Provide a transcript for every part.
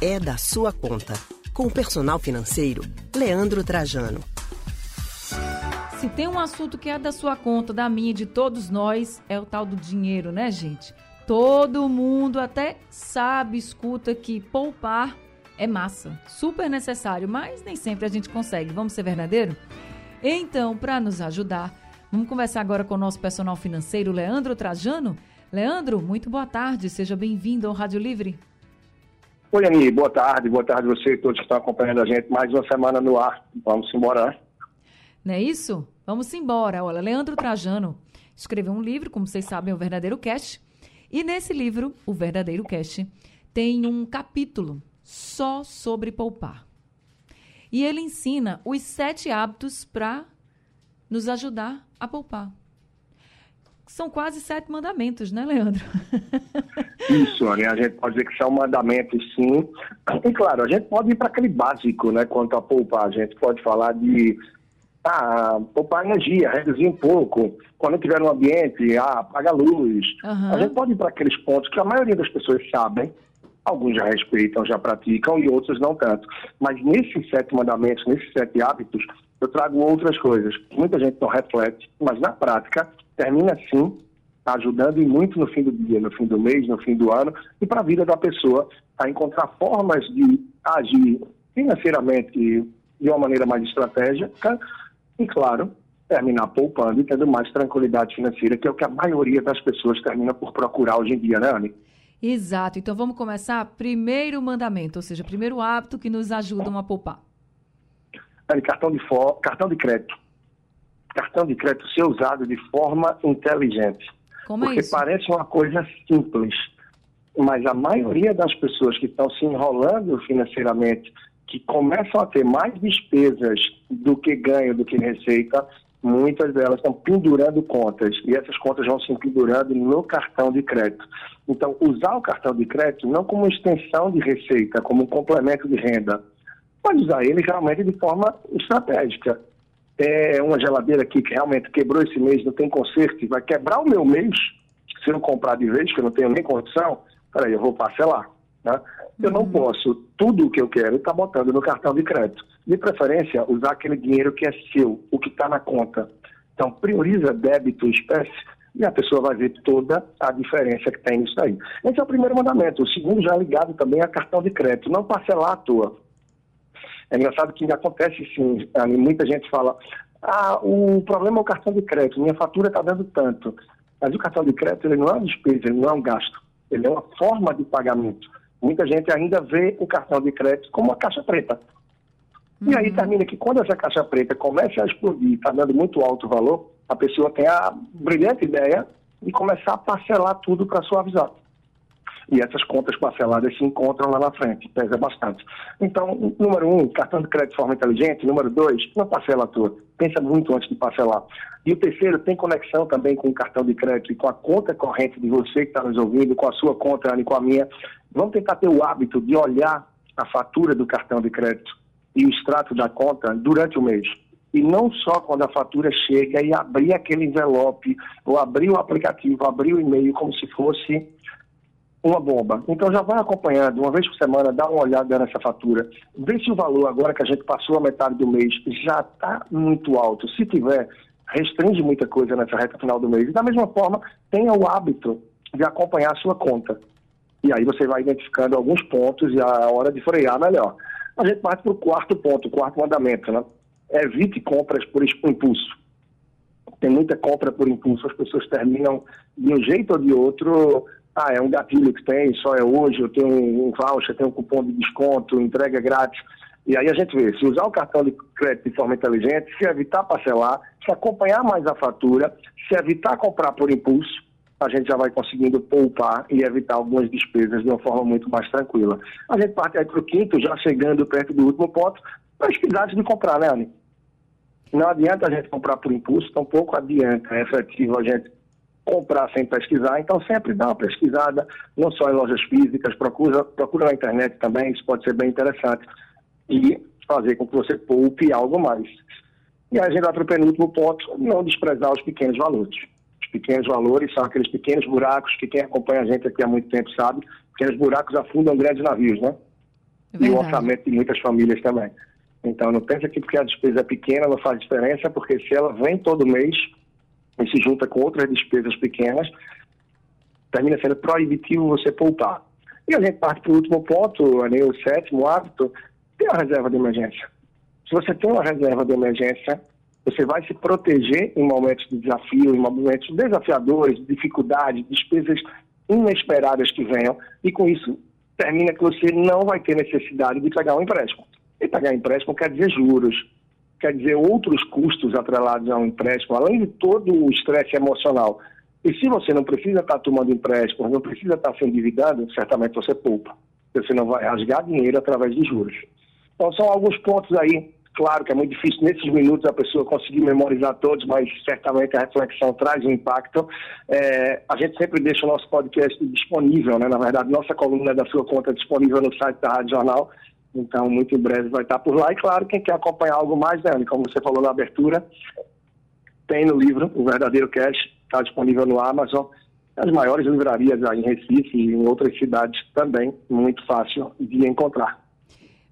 É da sua conta. Com o personal financeiro, Leandro Trajano. Se tem um assunto que é da sua conta, da minha, de todos nós, é o tal do dinheiro, né, gente? Todo mundo até sabe, escuta que poupar é massa, super necessário, mas nem sempre a gente consegue. Vamos ser verdadeiro? Então, para nos ajudar, vamos conversar agora com o nosso personal financeiro, Leandro Trajano. Leandro, muito boa tarde, seja bem-vindo ao Rádio Livre. Oi, Ani, boa tarde, boa tarde a você e todos que estão acompanhando a gente. Mais uma semana no ar, vamos embora, né? Não é isso? Vamos embora. Olha, Leandro Trajano escreveu um livro, como vocês sabem, o Verdadeiro Cash. E nesse livro, o Verdadeiro Cash, tem um capítulo só sobre poupar. E ele ensina os sete hábitos para nos ajudar a poupar. São quase sete mandamentos, né, Leandro? Isso, né? a gente pode dizer que são mandamentos, sim. E claro, a gente pode ir para aquele básico, né, quanto a poupar. A gente pode falar de ah, poupar energia, reduzir um pouco. Quando tiver no ambiente, ah, apaga a luz. Uhum. A gente pode ir para aqueles pontos que a maioria das pessoas sabem, alguns já respeitam, já praticam e outros não tanto. Mas nesses sete mandamentos, nesses sete hábitos, eu trago outras coisas. Muita gente não reflete, mas na prática termina sim ajudando e muito no fim do dia, no fim do mês, no fim do ano e para a vida da pessoa a encontrar formas de agir financeiramente de uma maneira mais estratégica e, claro, terminar poupando e tendo mais tranquilidade financeira, que é o que a maioria das pessoas termina por procurar hoje em dia, né, Anne? Exato. Então vamos começar. Primeiro mandamento, ou seja, primeiro hábito que nos ajudam a poupar. Anne, cartão de, cartão de crédito. Cartão de crédito ser usado de forma inteligente. Como é porque é isso? parece uma coisa simples, mas a maioria das pessoas que estão se enrolando financeiramente que começam a ter mais despesas do que ganho, do que receita, muitas delas estão pendurando contas e essas contas vão se pendurando no cartão de crédito. Então, usar o cartão de crédito não como extensão de receita, como um complemento de renda, pode usar ele realmente de forma estratégica. É uma geladeira aqui que realmente quebrou esse mês, não tem conserto, e vai quebrar o meu mês se eu comprar de vez, que eu não tenho nem condição, peraí, eu vou parcelar. Né? Eu não uhum. posso, tudo o que eu quero, estar tá botando no cartão de crédito. De preferência, usar aquele dinheiro que é seu, o que está na conta. Então, prioriza débito espécie e a pessoa vai ver toda a diferença que tem nisso aí. Esse é o primeiro mandamento. O segundo já é ligado também a cartão de crédito, não parcelar à toa. É engraçado que acontece sim, muita gente fala, ah, o problema é o cartão de crédito, minha fatura está dando tanto. Mas o cartão de crédito ele não é uma despesa, ele não é um gasto, ele é uma forma de pagamento. Muita gente ainda vê o cartão de crédito como uma caixa preta. Uhum. E aí uhum. termina que quando essa caixa preta começa a explodir, está dando muito alto valor, a pessoa tem a brilhante ideia de começar a parcelar tudo para suavizar. E essas contas parceladas se encontram lá na frente, pesa bastante. Então, número um, cartão de crédito de forma inteligente. Número dois, não parcela tudo. Pensa muito antes de parcelar. E o terceiro, tem conexão também com o cartão de crédito e com a conta corrente de você que está nos ouvindo, com a sua conta e com a minha. Vamos tentar ter o hábito de olhar a fatura do cartão de crédito e o extrato da conta durante o mês. E não só quando a fatura chega e abrir aquele envelope, ou abrir o aplicativo, abrir o e-mail como se fosse uma bomba. Então já vai acompanhando, uma vez por semana, dá uma olhada nessa fatura. Vê se o valor, agora que a gente passou a metade do mês, já está muito alto. Se tiver, restringe muita coisa nessa reta final do mês. E da mesma forma, tenha o hábito de acompanhar a sua conta. E aí você vai identificando alguns pontos e a hora de frear melhor. A gente parte para o quarto ponto, o quarto mandamento, né? Evite compras por impulso. Tem muita compra por impulso, as pessoas terminam de um jeito ou de outro. Ah, é um gatilho que tem, só é hoje, eu tenho um voucher, tenho um cupom de desconto, entrega grátis. E aí a gente vê, se usar o cartão de crédito de forma inteligente, se evitar parcelar, se acompanhar mais a fatura, se evitar comprar por impulso, a gente já vai conseguindo poupar e evitar algumas despesas de uma forma muito mais tranquila. A gente parte aí para o quinto, já chegando perto do último ponto, pesquisar antes de comprar, né, Anny? Não adianta a gente comprar por impulso, tampouco adianta, é efetivo a gente comprar sem pesquisar, então sempre dá uma pesquisada, não só em lojas físicas, procura, procura na internet também, isso pode ser bem interessante, e fazer com que você poupe algo mais. E aí a gente vai para o penúltimo ponto, não desprezar os pequenos valores pequenos valores são aqueles pequenos buracos que quem acompanha a gente aqui há muito tempo sabe, pequenos buracos afundam grandes navios, né? É e o orçamento de muitas famílias também. Então não pensa que porque a despesa é pequena não faz diferença, porque se ela vem todo mês e se junta com outras despesas pequenas, termina sendo proibitivo você poupar. E a gente parte para o último ponto, ali, o sétimo hábito, ter uma reserva de emergência. Se você tem uma reserva de emergência, você vai se proteger em momentos de desafio, em momentos desafiadores, de dificuldade, despesas inesperadas que venham, e com isso termina que você não vai ter necessidade de pegar um empréstimo. E pegar empréstimo quer dizer juros, quer dizer outros custos atrelados a um empréstimo, além de todo o estresse emocional. E se você não precisa estar tomando empréstimo, não precisa estar se endividando, certamente você poupa. Você não vai rasgar dinheiro através de juros. Então, são alguns pontos aí. Claro que é muito difícil nesses minutos a pessoa conseguir memorizar todos, mas certamente a reflexão traz um impacto. É, a gente sempre deixa o nosso podcast disponível, né? Na verdade, nossa coluna da sua conta é disponível no site da Rádio Jornal. Então, muito em breve vai estar por lá. E claro, quem quer acompanhar algo mais, né, como você falou na abertura, tem no livro O Verdadeiro Cash, está disponível no Amazon. As maiores livrarias aí em Recife e em outras cidades também, muito fácil de encontrar.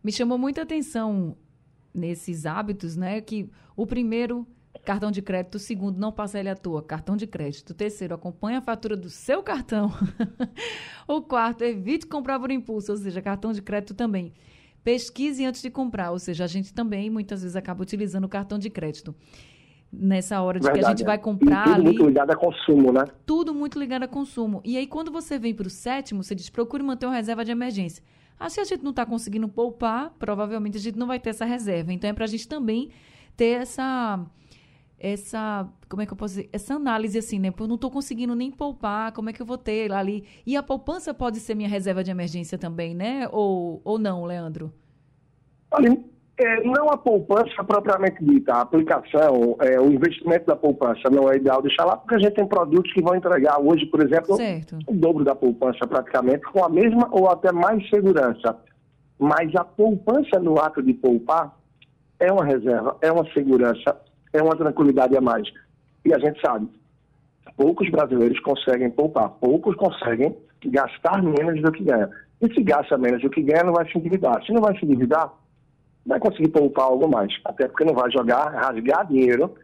Me chamou muita atenção nesses hábitos, né? Que o primeiro, cartão de crédito. O segundo, não passa ele à toa, cartão de crédito. O terceiro, acompanha a fatura do seu cartão. o quarto, evite comprar por impulso, ou seja, cartão de crédito também. Pesquise antes de comprar, ou seja, a gente também muitas vezes acaba utilizando o cartão de crédito nessa hora de Verdade, que a gente vai comprar. E tudo ali, muito ligado a consumo, né? Tudo muito ligado a consumo. E aí, quando você vem para o sétimo, você diz: procure manter uma reserva de emergência. Ah, se a gente não está conseguindo poupar, provavelmente a gente não vai ter essa reserva. Então é para a gente também ter essa essa, como é que eu posso dizer, essa análise assim, né? Eu não estou conseguindo nem poupar, como é que eu vou ter lá ali? E a poupança pode ser minha reserva de emergência também, né? Ou, ou não, Leandro? Olha, é, não a poupança propriamente dita, a aplicação, é, o investimento da poupança não é ideal deixar lá, porque a gente tem produtos que vão entregar hoje, por exemplo, certo. o dobro da poupança praticamente, com a mesma ou até mais segurança. Mas a poupança no ato de poupar é uma reserva, é uma segurança, é uma tranquilidade a mais. E a gente sabe, poucos brasileiros conseguem poupar, poucos conseguem gastar menos do que ganha. E se gasta menos do que ganha, não vai se endividar. Se não vai se endividar, vai conseguir poupar algo mais. Até porque não vai jogar, rasgar dinheiro,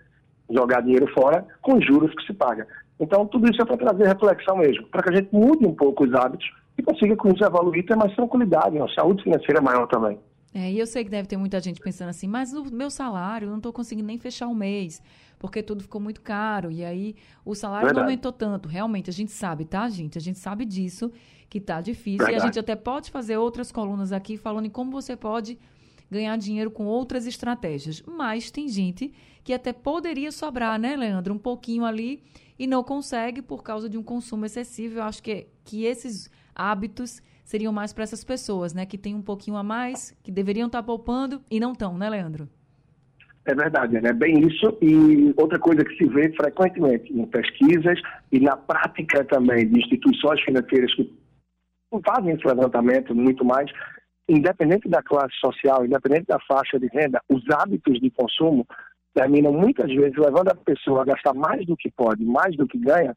jogar dinheiro fora com juros que se paga. Então, tudo isso é para trazer reflexão mesmo, para que a gente mude um pouco os hábitos e consiga com isso evoluir ter mais tranquilidade, uma saúde financeira maior também. É, e eu sei que deve ter muita gente pensando assim, mas o meu salário, eu não estou conseguindo nem fechar o um mês, porque tudo ficou muito caro, e aí o salário Verdade. não aumentou tanto. Realmente, a gente sabe, tá, gente? A gente sabe disso, que está difícil, Verdade. e a gente até pode fazer outras colunas aqui falando em como você pode ganhar dinheiro com outras estratégias. Mas tem gente que até poderia sobrar, né, Leandro? Um pouquinho ali e não consegue por causa de um consumo excessivo. Eu acho que, que esses hábitos seriam mais para essas pessoas, né? Que tem um pouquinho a mais, que deveriam estar tá poupando e não estão, né, Leandro? É verdade, é né? bem isso. E outra coisa que se vê frequentemente em pesquisas e na prática também de instituições financeiras que fazem esse levantamento muito mais, independente da classe social, independente da faixa de renda, os hábitos de consumo terminam muitas vezes levando a pessoa a gastar mais do que pode, mais do que ganha,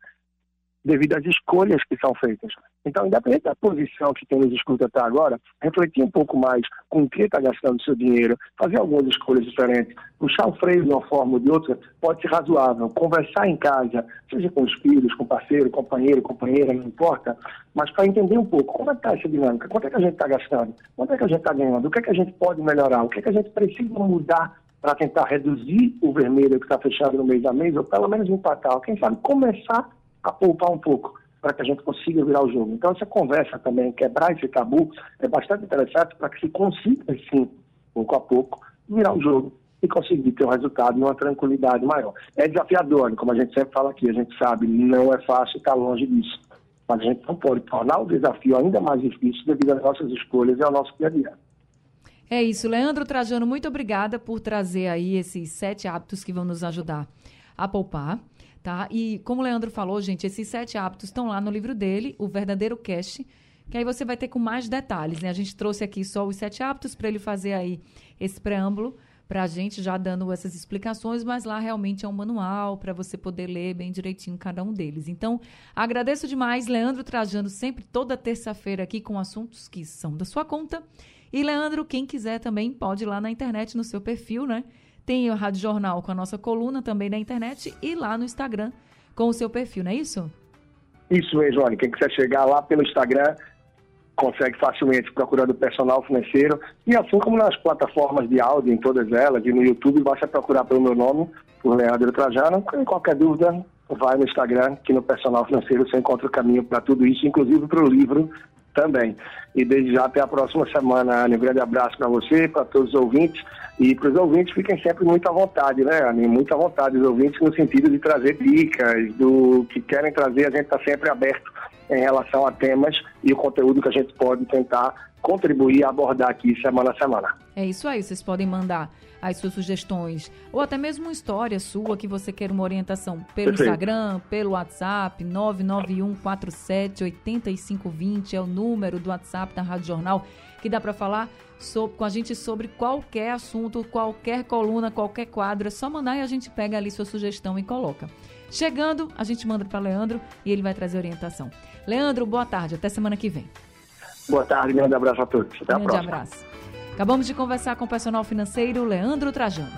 devido às escolhas que são feitas. Então, independente da posição que tem nos escuta até agora, refletir um pouco mais com que está gastando seu dinheiro, fazer algumas escolhas diferentes, puxar o freio de uma forma ou de outra, pode ser razoável. Conversar em casa, seja com os filhos, com parceiro, companheiro, companheira, não importa, mas para entender um pouco como é está essa dinâmica, quanto é que a gente está gastando, quanto é que a gente está ganhando, o que é que a gente pode melhorar, o que é que a gente precisa mudar para tentar reduzir o vermelho que está fechado no mês a mês, ou pelo menos empatar, quem sabe começar a poupar um pouco para que a gente consiga virar o jogo. Então, essa conversa também, quebrar esse tabu, é bastante interessante para que se consiga, sim, pouco a pouco, virar o jogo e conseguir ter um resultado e uma tranquilidade maior. É desafiador, como a gente sempre fala aqui, a gente sabe, não é fácil estar longe disso. Mas a gente não pode tornar o desafio ainda mais difícil devido às nossas escolhas e ao nosso dia a dia. É isso. Leandro Trajano, muito obrigada por trazer aí esses sete hábitos que vão nos ajudar a poupar tá? E como o Leandro falou, gente, esses sete hábitos estão lá no livro dele, O Verdadeiro Cash, que aí você vai ter com mais detalhes, né? A gente trouxe aqui só os sete hábitos para ele fazer aí esse preâmbulo, para a gente, já dando essas explicações, mas lá realmente é um manual para você poder ler bem direitinho cada um deles. Então, agradeço demais, Leandro Trajano, sempre toda terça-feira aqui com assuntos que são da sua conta. E, Leandro, quem quiser também pode ir lá na internet, no seu perfil, né? Tem o Rádio Jornal com a nossa coluna também na internet e lá no Instagram com o seu perfil, não é isso? Isso mesmo, Johnny. Quem quiser chegar lá pelo Instagram, consegue facilmente procurando personal financeiro. E assim como nas plataformas de áudio, em todas elas, e no YouTube, basta procurar pelo meu nome, por Leandro Trajano. Em qualquer dúvida, vai no Instagram, que no personal financeiro você encontra o caminho para tudo isso, inclusive para o livro também. E desde já até a próxima semana, Anny. Um grande abraço para você, para todos os ouvintes. E para os ouvintes, fiquem sempre muito à vontade, né, à vontade, os ouvintes, no sentido de trazer dicas, do que querem trazer, a gente está sempre aberto em relação a temas e o conteúdo que a gente pode tentar contribuir abordar aqui semana a semana. É isso aí, vocês podem mandar as suas sugestões ou até mesmo uma história sua que você quer uma orientação pelo Perfeito. Instagram, pelo WhatsApp, 991478520 é o número do WhatsApp da Rádio Jornal que dá para falar sobre, com a gente sobre qualquer assunto, qualquer coluna, qualquer quadro, é só mandar e a gente pega ali sua sugestão e coloca. Chegando, a gente manda para Leandro e ele vai trazer orientação. Leandro, boa tarde, até semana que vem. Boa tarde, grande abraço a todos. Até grande a próxima. abraço. Acabamos de conversar com o personal financeiro Leandro Trajano.